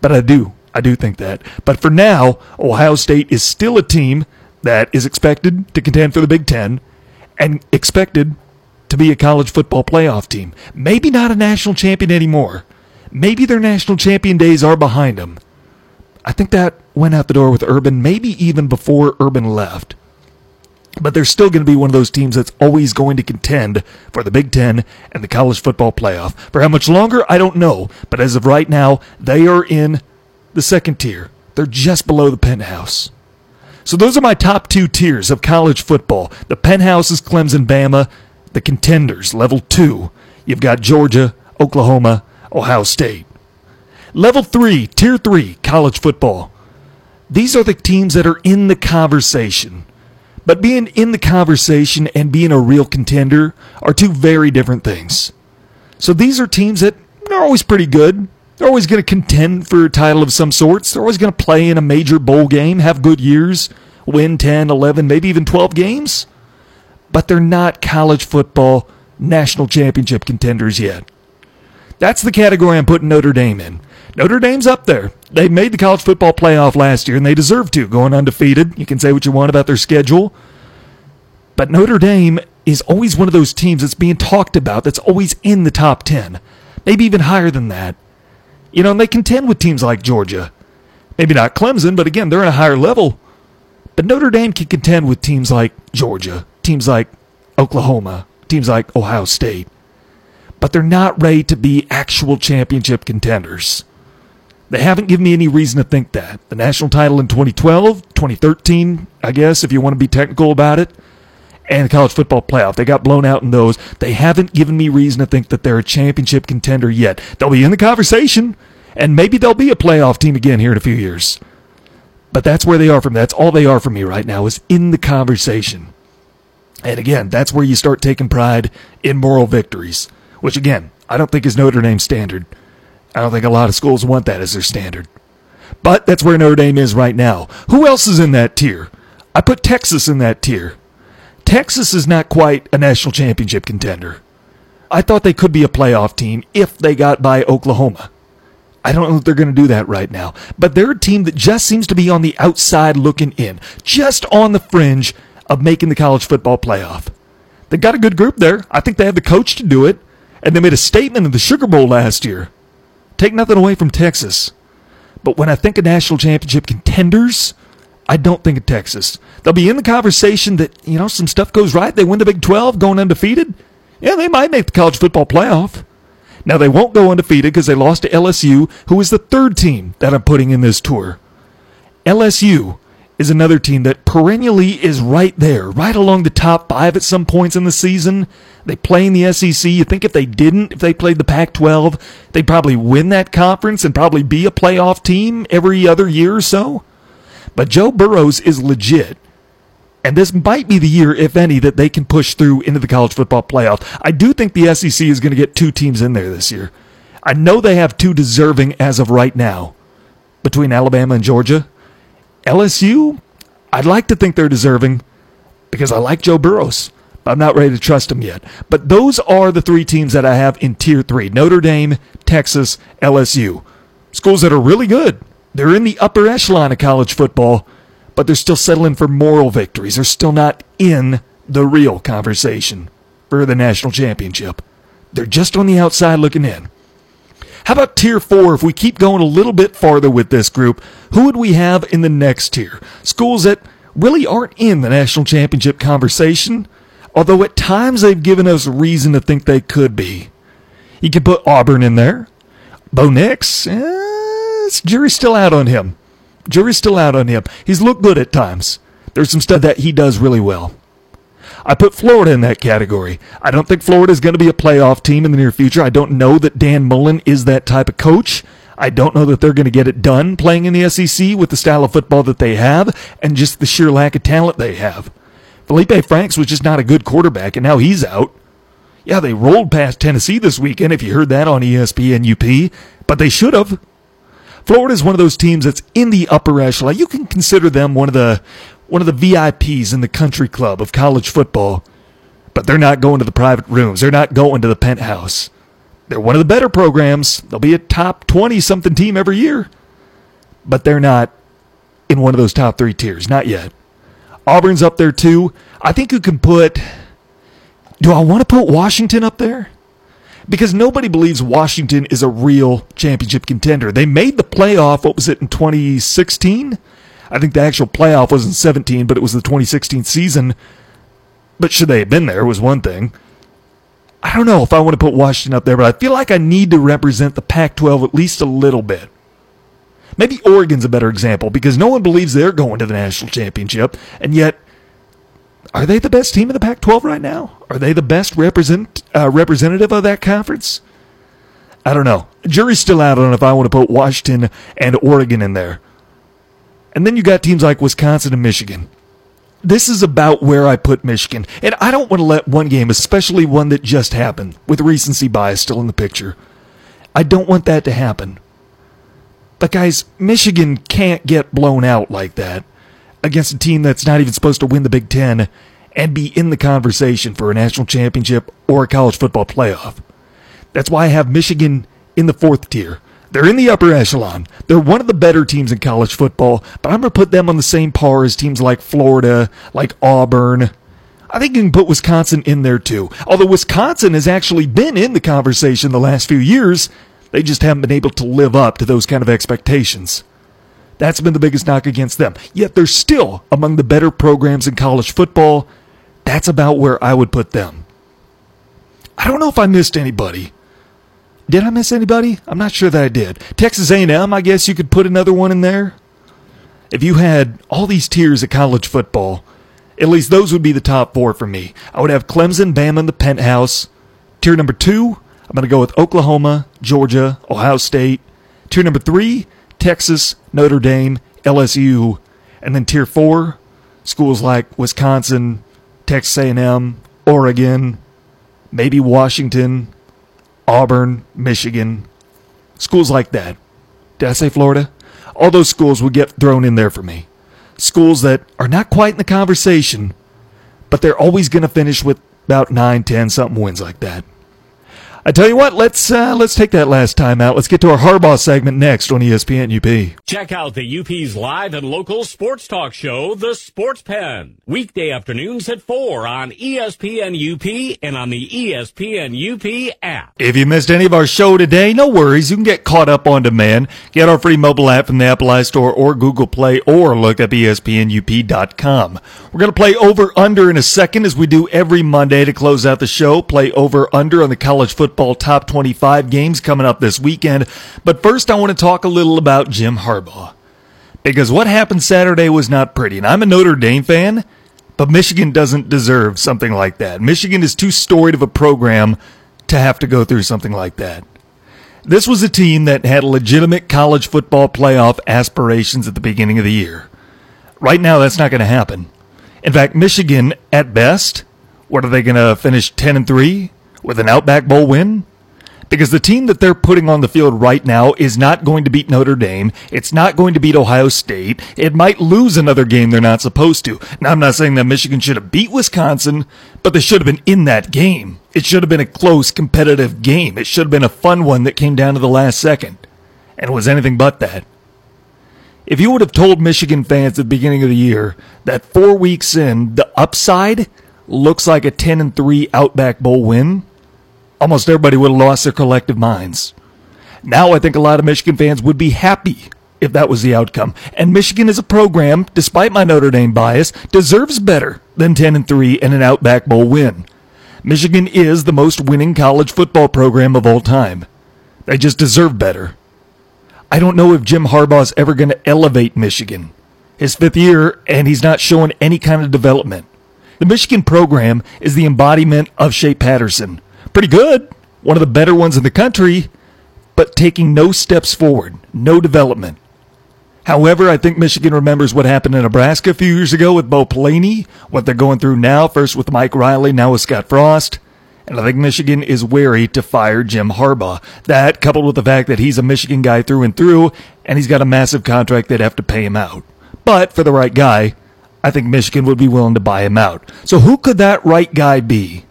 But I do. I do think that. But for now, Ohio State is still a team that is expected to contend for the Big Ten and expected to be a college football playoff team. Maybe not a national champion anymore. Maybe their national champion days are behind them. I think that went out the door with Urban, maybe even before Urban left. But they're still going to be one of those teams that's always going to contend for the Big Ten and the college football playoff. For how much longer, I don't know. But as of right now, they are in the second tier. They're just below the penthouse. So those are my top two tiers of college football. The penthouse is Clemson, Bama. The contenders, level two. You've got Georgia, Oklahoma, Ohio State. Level three, tier three, college football. These are the teams that are in the conversation. But being in the conversation and being a real contender are two very different things. So these are teams that are always pretty good. They're always going to contend for a title of some sorts. They're always going to play in a major bowl game, have good years, win 10, 11, maybe even 12 games. But they're not college football national championship contenders yet. That's the category I'm putting Notre Dame in. Notre Dame's up there. They made the college football playoff last year, and they deserve to, going undefeated. You can say what you want about their schedule. But Notre Dame is always one of those teams that's being talked about that's always in the top 10, maybe even higher than that. You know, and they contend with teams like Georgia. Maybe not Clemson, but again, they're at a higher level. But Notre Dame can contend with teams like Georgia, teams like Oklahoma, teams like Ohio State. But they're not ready to be actual championship contenders. They haven't given me any reason to think that. The national title in 2012, 2013, I guess, if you want to be technical about it, and the college football playoff. They got blown out in those. They haven't given me reason to think that they're a championship contender yet. They'll be in the conversation, and maybe they'll be a playoff team again here in a few years. But that's where they are from. That's all they are for me right now is in the conversation. And again, that's where you start taking pride in moral victories, which again, I don't think is Notre Dame's standard. I don't think a lot of schools want that as their standard. But that's where Notre Dame is right now. Who else is in that tier? I put Texas in that tier. Texas is not quite a national championship contender. I thought they could be a playoff team if they got by Oklahoma. I don't know if they're going to do that right now, but they're a team that just seems to be on the outside looking in, just on the fringe of making the college football playoff. They got a good group there. I think they have the coach to do it, and they made a statement in the Sugar Bowl last year. Take nothing away from Texas. But when I think of national championship contenders, I don't think of Texas. They'll be in the conversation that, you know, some stuff goes right. They win the Big 12 going undefeated. Yeah, they might make the college football playoff. Now, they won't go undefeated because they lost to LSU, who is the third team that I'm putting in this tour. LSU is another team that perennially is right there, right along the top five at some points in the season. They play in the SEC. You think if they didn't, if they played the Pac 12, they'd probably win that conference and probably be a playoff team every other year or so? But Joe Burrows is legit. And this might be the year, if any, that they can push through into the college football playoff. I do think the SEC is going to get two teams in there this year. I know they have two deserving as of right now between Alabama and Georgia. LSU, I'd like to think they're deserving because I like Joe Burrows. But I'm not ready to trust him yet. But those are the three teams that I have in tier three Notre Dame, Texas, LSU. Schools that are really good. They're in the upper echelon of college football but they're still settling for moral victories. They're still not in the real conversation for the national championship. They're just on the outside looking in. How about tier four? If we keep going a little bit farther with this group, who would we have in the next tier? Schools that really aren't in the national championship conversation, although at times they've given us reason to think they could be. You could put Auburn in there. Bo Nix, eh, jury's still out on him. Jury's still out on him. He's looked good at times. There's some stuff that he does really well. I put Florida in that category. I don't think Florida is going to be a playoff team in the near future. I don't know that Dan Mullen is that type of coach. I don't know that they're going to get it done playing in the SEC with the style of football that they have and just the sheer lack of talent they have. Feleipe Franks was just not a good quarterback, and now he's out. Yeah, they rolled past Tennessee this weekend, if you heard that on ESPN UP, but they should have. Florida is one of those teams that's in the upper echelon. You can consider them one of the one of the VIPs in the country club of college football. But they're not going to the private rooms. They're not going to the penthouse. They're one of the better programs. They'll be a top 20 something team every year. But they're not in one of those top 3 tiers, not yet. Auburn's up there too. I think you can put Do I want to put Washington up there? because nobody believes Washington is a real championship contender. They made the playoff, what was it, in 2016? I think the actual playoff was in 17, but it was the 2016 season. But should they have been there was one thing. I don't know if I want to put Washington up there, but I feel like I need to represent the Pac 12 at least a little bit. Maybe Oregon's a better example because no one believes they're going to the national championship, and yet are they the best team in the Pac 12 right now? Are they the best represent, uh, representative of that conference? I don't know. Jury's still out on if I want to put Washington and Oregon in there. And then you got teams like Wisconsin and Michigan. This is about where I put Michigan. And I don't want to let one game, especially one that just happened, with recency bias still in the picture. I don't want that to happen. But guys, Michigan can't get blown out like that against a team that's not even supposed to win the Big Ten and be in the conversation for a national championship or a college football playoff. That's why I have Michigan in the fourth tier. They're in the upper echelon. They're one of the better teams in college football, but I'm going to put them on the same par as teams like Florida, like Auburn. I think you can put Wisconsin in there too. Although Wisconsin has actually been in the conversation the last few years, they just haven't been able to live up to those kind of expectations. That's been the biggest knock against them. Yet they're still among the better programs in college football. That's about where I would put them. I don't know if I missed anybody. Did I miss anybody? I'm not sure that I did. Texas A&M, I guess you could put another one in there. If you had all these tiers of college football, at least those would be the top four for me. I would have Clemson, Bama in the penthouse. Tier number two, I'm going to go with Oklahoma, Georgia, Ohio State. Tier number three, Texas, Notre Dame, LSU. And then tier four, schools like Wisconsin, Texas A&M, Oregon, maybe Washington, Auburn, Michigan, schools like that. Did I say Florida? All those schools would get thrown in there for me. Schools that are not quite in the conversation, but they're always going to finish with about 9, 10, something wins like that. I tell you what, let's uh, let's take that last time out. Let's get to our Harbaugh segment next on ESPN UP. Check out the UP's live and local sports talk show, The Sports Pen, weekday afternoons at 4 on ESPN UP and on the ESPN UP app. If you missed any of our show today, no worries. You can get caught up on demand. Get our free mobile app from the Apple iStore or Google Play or look up ESPNUP.com. We're going to play over under in a second as we do every Monday to close out the show. Play over under on the college football football top 25 games coming up this weekend. But first, I want to talk a little about Jim Harbaugh. Because what happened Saturday was not pretty. And I'm a Notre Dame fan, but Michigan doesn't deserve something like that. Michigan is too storied of a program to have to go through something like that. This was a team that had legitimate college football playoff aspirations at the beginning of the year. Right now, that's not going to happen. In fact, Michigan, at best, what are they going to finish 10 and 3? With an Outback Bowl win? Because the team that they're putting on the field right now is not going to beat Notre Dame. It's not going to beat Ohio State. It might lose another game they're not supposed to. Now, I'm not saying that Michigan should have beat Wisconsin, but they should have been in that game. It should have been a close, competitive game. It should have been a fun one that came down to the last second. And it was anything but that. If you would have told Michigan fans at the beginning of the year that four weeks in, the upside looks like a 10 and 3 Outback Bowl win, almost everybody would have lost their collective minds. Now I think a lot of Michigan fans would be happy if that was the outcome. And Michigan as a program, despite my Notre Dame bias, deserves better than 10 and 3 and an Outback Bowl win. Michigan is the most winning college football program of all time. They just deserve better. I don't know if Jim Harbaugh is ever going to elevate Michigan. His fifth year, and he's not showing any kind of development. The Michigan program is the embodiment of Shea Patterson pretty good, one of the better ones in the country, but taking no steps forward, no development. However, I think Michigan remembers what happened in Nebraska a few years ago with Bo Pelini, what they're going through now, first with Mike Riley, now with Scott Frost. And I think Michigan is wary to fire Jim Harbaugh. That, coupled with the fact that he's a Michigan guy through and through, and he's got a massive contract, they'd have to pay him out. But for the right guy, I think Michigan would be willing to buy him out. So who could that right guy be?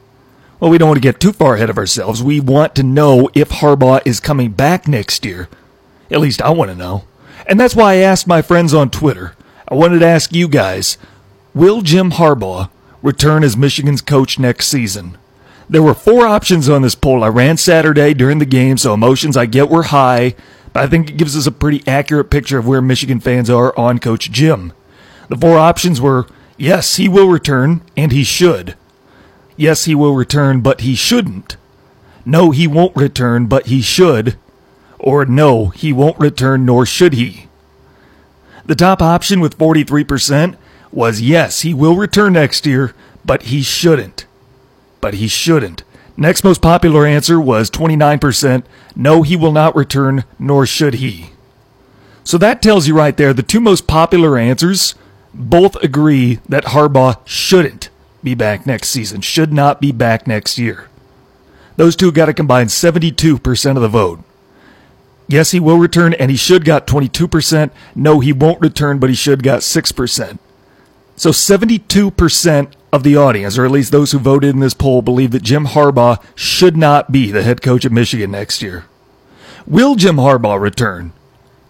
Well, we don't want to get too far ahead of ourselves. We want to know if Harbaugh is coming back next year. At least I want to know. And that's why I asked my friends on Twitter. I wanted to ask you guys Will Jim Harbaugh return as Michigan's coach next season? There were four options on this poll. I ran Saturday during the game, so emotions I get were high, but I think it gives us a pretty accurate picture of where Michigan fans are on Coach Jim. The four options were yes, he will return, and he should. Yes, he will return, but he shouldn't. No, he won't return, but he should. Or no, he won't return, nor should he. The top option with 43% was yes, he will return next year, but he shouldn't. But he shouldn't. Next most popular answer was 29%. No, he will not return, nor should he. So that tells you right there the two most popular answers both agree that Harbaugh shouldn't be back next season, should not be back next year. Those two got a combined 72% of the vote. Yes, he will return, and he should got 22%. No, he won't return, but he should got 6%. So 72% of the audience, or at least those who voted in this poll, believe that Jim Harbaugh should not be the head coach of Michigan next year. Will Jim Harbaugh return?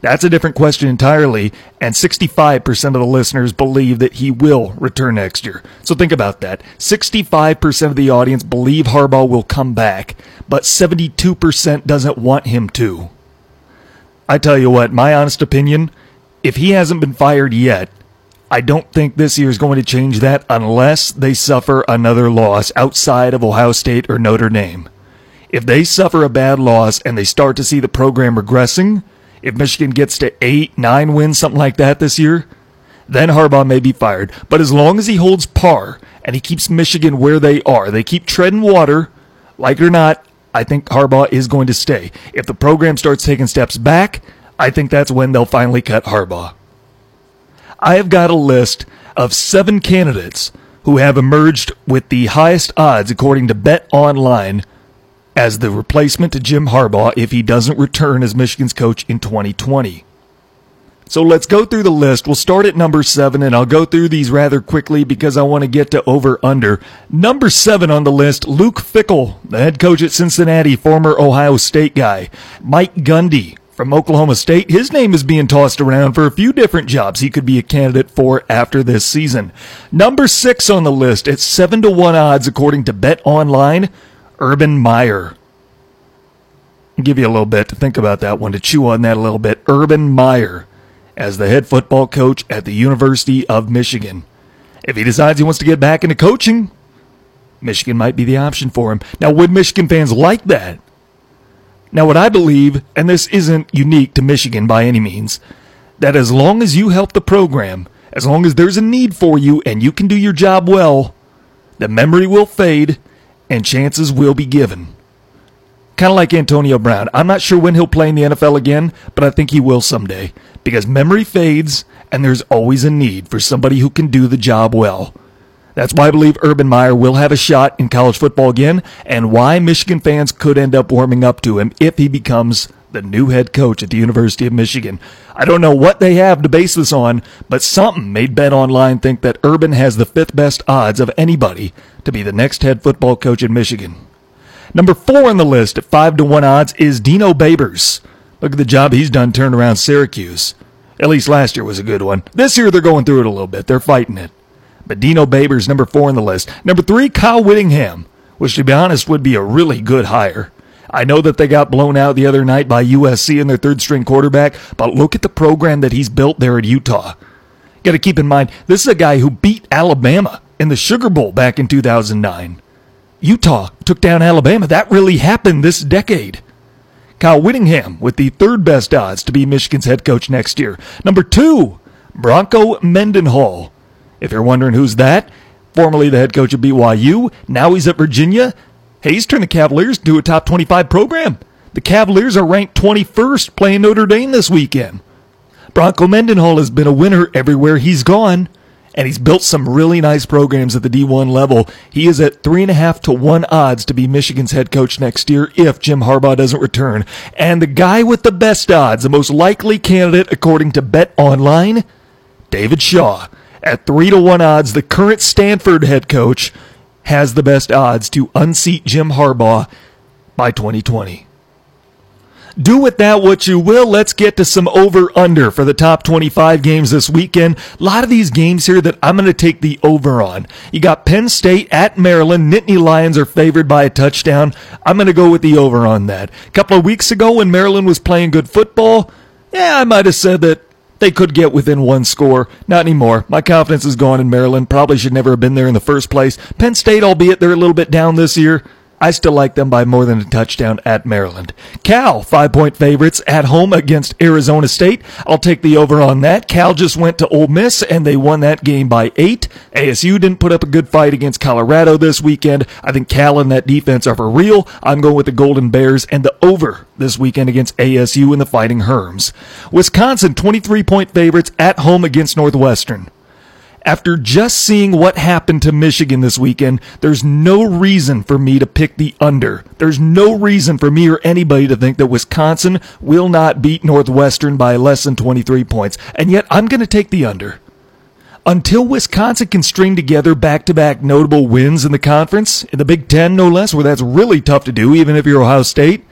That's a different question entirely, and 65% of the listeners believe that he will return next year. So think about that. 65% of the audience believe Harbaugh will come back, but 72% doesn't want him to. I tell you what, my honest opinion, if he hasn't been fired yet, I don't think this year is going to change that unless they suffer another loss outside of Ohio State or Notre Dame. If they suffer a bad loss and they start to see the program regressing, if Michigan gets to eight, nine wins, something like that this year, then Harbaugh may be fired. But as long as he holds par and he keeps Michigan where they are, they keep treading water, like or not, I think Harbaugh is going to stay. If the program starts taking steps back, I think that's when they'll finally cut Harbaugh. I have got a list of seven candidates who have emerged with the highest odds, according to Bet Online, as the replacement to Jim Harbaugh if he doesn't return as Michigan's coach in 2020. So let's go through the list. We'll start at number seven, and I'll go through these rather quickly because I want to get to over under. Number seven on the list, Luke Fickell, the head coach at Cincinnati, former Ohio State guy. Mike Gundy from Oklahoma State. His name is being tossed around for a few different jobs he could be a candidate for after this season. Number six on the list at seven to one odds, according to Bet Online, Urban Meyer. I'll give you a little bit to think about that one, to chew on that a little bit. Urban Meyer as the head football coach at the University of Michigan. If he decides he wants to get back into coaching, Michigan might be the option for him. Now, would Michigan fans like that? Now, what I believe, and this isn't unique to Michigan by any means, that as long as you help the program, as long as there's a need for you and you can do your job well, the memory will fade and chances will be given. Kind of like Antonio Brown. I'm not sure when he'll play in the NFL again, but I think he will someday because memory fades and there's always a need for somebody who can do the job well. That's why I believe Urban Meyer will have a shot in college football again and why Michigan fans could end up warming up to him if he becomes the new head coach at the University of Michigan. I don't know what they have to base this on, but something made Bet Online think that Urban has the fifth best odds of anybody to be the next head football coach in Michigan. Number four on the list at five to one odds is Dino Babers. Look at the job he's done turning around Syracuse. At least last year was a good one. This year they're going through it a little bit. They're fighting it. But Dino Babers, number four on the list. Number three, Kyle Whittingham, which to be honest would be a really good hire. I know that they got blown out the other night by USC and their third string quarterback, but look at the program that he's built there at Utah. Got to keep in mind, this is a guy who beat Alabama in the Sugar Bowl back in 2009. Utah took down Alabama. That really happened this decade. Kyle Whittingham with the third best odds to be Michigan's head coach next year. Number two, Bronco Mendenhall. If you're wondering who's that, formerly the head coach of BYU, now he's at Virginia. Hey, he's turned the Cavaliers into a top 25 program. The Cavaliers are ranked 21st playing Notre Dame this weekend. Bronco Mendenhall has been a winner everywhere he's gone and he's built some really nice programs at the D1 level. He is at three and a half to one odds to be Michigan's head coach next year if Jim Harbaugh doesn't return. And the guy with the best odds, the most likely candidate according to Bet Online, David Shaw. At three to one odds, the current Stanford head coach has the best odds to unseat Jim Harbaugh by 2020. Do with that what you will. Let's get to some over under for the top 25 games this weekend. A lot of these games here that I'm going to take the over on. You got Penn State at Maryland. Nittany Lions are favored by a touchdown. I'm going to go with the over on that. A couple of weeks ago when Maryland was playing good football, yeah, I might have said that they could get within one score. Not anymore. My confidence is gone in Maryland. Probably should never have been there in the first place. Penn State, albeit they're a little bit down this year, I still like them by more than a touchdown at Maryland. Cal, five point favorites at home against Arizona State. I'll take the over on that. Cal just went to Ole Miss and they won that game by eight. ASU didn't put up a good fight against Colorado this weekend. I think Cal and that defense are for real. I'm going with the Golden Bears and the over this weekend against ASU and the Fighting Herms. Wisconsin, 23 point favorites at home against Northwestern. After just seeing what happened to Michigan this weekend, there's no reason for me to pick the under. There's no reason for me or anybody to think that Wisconsin will not beat Northwestern by less than 23 points. And yet I'm going to take the under. Until Wisconsin can string together back to back notable wins in the conference, in the Big Ten no less, where that's really tough to do, even if you're Ohio State,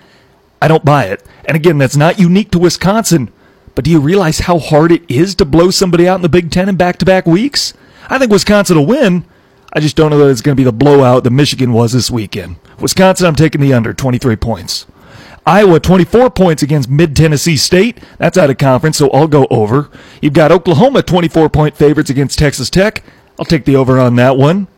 I don't buy it. And again, that's not unique to Wisconsin. But do you realize how hard it is to blow somebody out in the Big Ten in back to back weeks? I think Wisconsin will win. I just don't know that it's going to be the blowout that Michigan was this weekend. Wisconsin, I'm taking the under, 23 points. Iowa, 24 points against Mid Tennessee State. That's out of conference, so I'll go over. You've got Oklahoma, 24 point favorites against Texas Tech. I'll take the over on that one.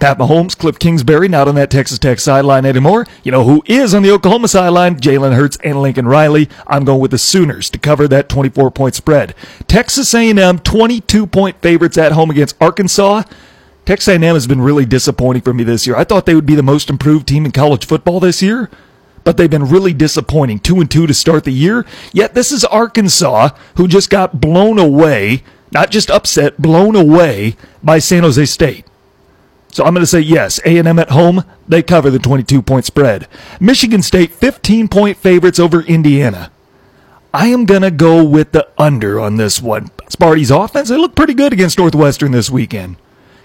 Pat Mahomes, Cliff Kingsbury, not on that Texas Tech sideline anymore. You know who is on the Oklahoma sideline? Jalen Hurts and Lincoln Riley. I'm going with the Sooners to cover that 24 point spread. Texas A&M, 22 point favorites at home against Arkansas. Texas A&M has been really disappointing for me this year. I thought they would be the most improved team in college football this year, but they've been really disappointing. Two and two to start the year. Yet this is Arkansas, who just got blown away not just upset, blown away by San Jose State. So I'm going to say yes. A&M at home, they cover the 22 point spread. Michigan State 15 point favorites over Indiana. I am going to go with the under on this one. Sparty's offense, they look pretty good against Northwestern this weekend.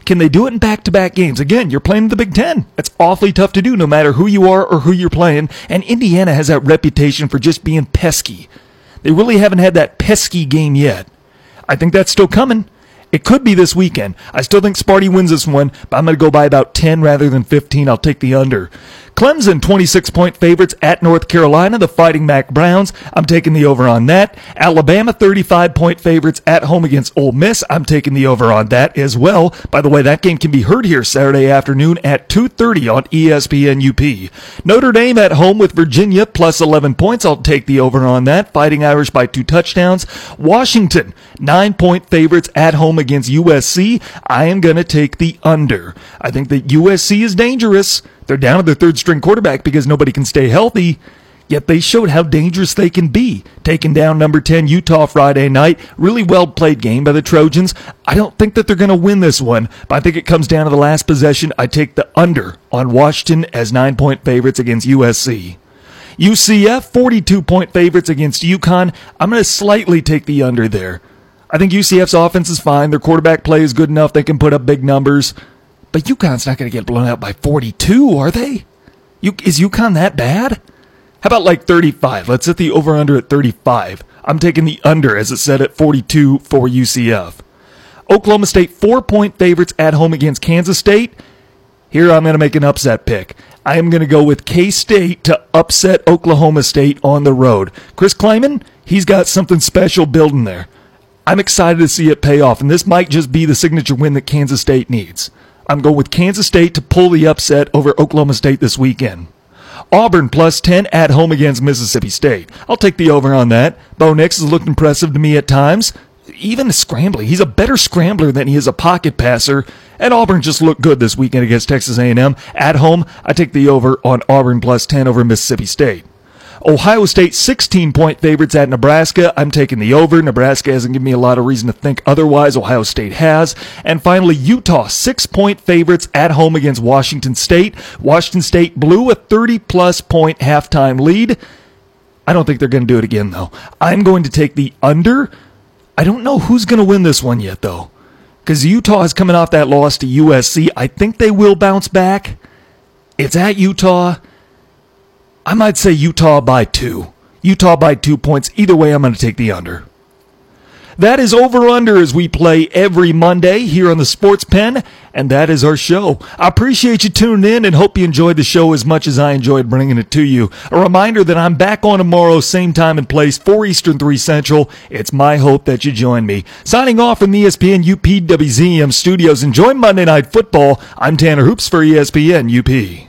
Can they do it in back to back games? Again, you're playing the Big Ten. That's awfully tough to do no matter who you are or who you're playing. And Indiana has that reputation for just being pesky. They really haven't had that pesky game yet. I think that's still coming. It could be this weekend. I still think Sparty wins this one, but I'm going to go by about 10 rather than 15. I'll take the under. Clemson, 26 point favorites at North Carolina, the Fighting Mac Browns. I'm taking the over on that. Alabama, 35 point favorites at home against Ole Miss. I'm taking the over on that as well. By the way, that game can be heard here Saturday afternoon at 2.30 on ESPN UP. Notre Dame at home with Virginia, plus 11 points. I'll take the over on that. Fighting Irish by two touchdowns. Washington, nine point favorites at home against USC. I am going to take the under. I think that USC is dangerous. They're down to their third string quarterback because nobody can stay healthy. Yet they showed how dangerous they can be. Taking down number 10 Utah Friday night. Really well played game by the Trojans. I don't think that they're going to win this one, but I think it comes down to the last possession. I take the under on Washington as nine point favorites against USC. UCF, 42 point favorites against UConn. I'm going to slightly take the under there. I think UCF's offense is fine. Their quarterback play is good enough. They can put up big numbers. But UConn's not going to get blown out by 42, are they? You, is UConn that bad? How about like 35? Let's set the over under at 35. I'm taking the under as it's set at 42 for UCF. Oklahoma State, four point favorites at home against Kansas State. Here I'm going to make an upset pick. I am going to go with K State to upset Oklahoma State on the road. Chris Klieman, he's got something special building there. I'm excited to see it pay off, and this might just be the signature win that Kansas State needs. I'm going with Kansas State to pull the upset over Oklahoma State this weekend. Auburn plus 10 at home against Mississippi State. I'll take the over on that. Bo Nix has looked impressive to me at times. Even scrambling, he's a better scrambler than he is a pocket passer. And Auburn just looked good this weekend against Texas A&M. At home, I take the over on Auburn plus 10 over Mississippi State. Ohio State 16 point favorites at Nebraska. I'm taking the over. Nebraska hasn't given me a lot of reason to think otherwise. Ohio State has. And finally, Utah 6 point favorites at home against Washington State. Washington State blew a 30 plus point halftime lead. I don't think they're going to do it again though. I'm going to take the under. I don't know who's going to win this one yet though. Cuz Utah is coming off that loss to USC. I think they will bounce back. It's at Utah. I might say Utah by two. Utah by two points. Either way, I'm going to take the under. That is over under as we play every Monday here on the Sports Pen, and that is our show. I appreciate you tuning in and hope you enjoyed the show as much as I enjoyed bringing it to you. A reminder that I'm back on tomorrow, same time and place, 4 Eastern, 3 Central. It's my hope that you join me. Signing off from the ESPN UPWZM studios. Enjoy Monday Night Football. I'm Tanner Hoops for ESPN UP.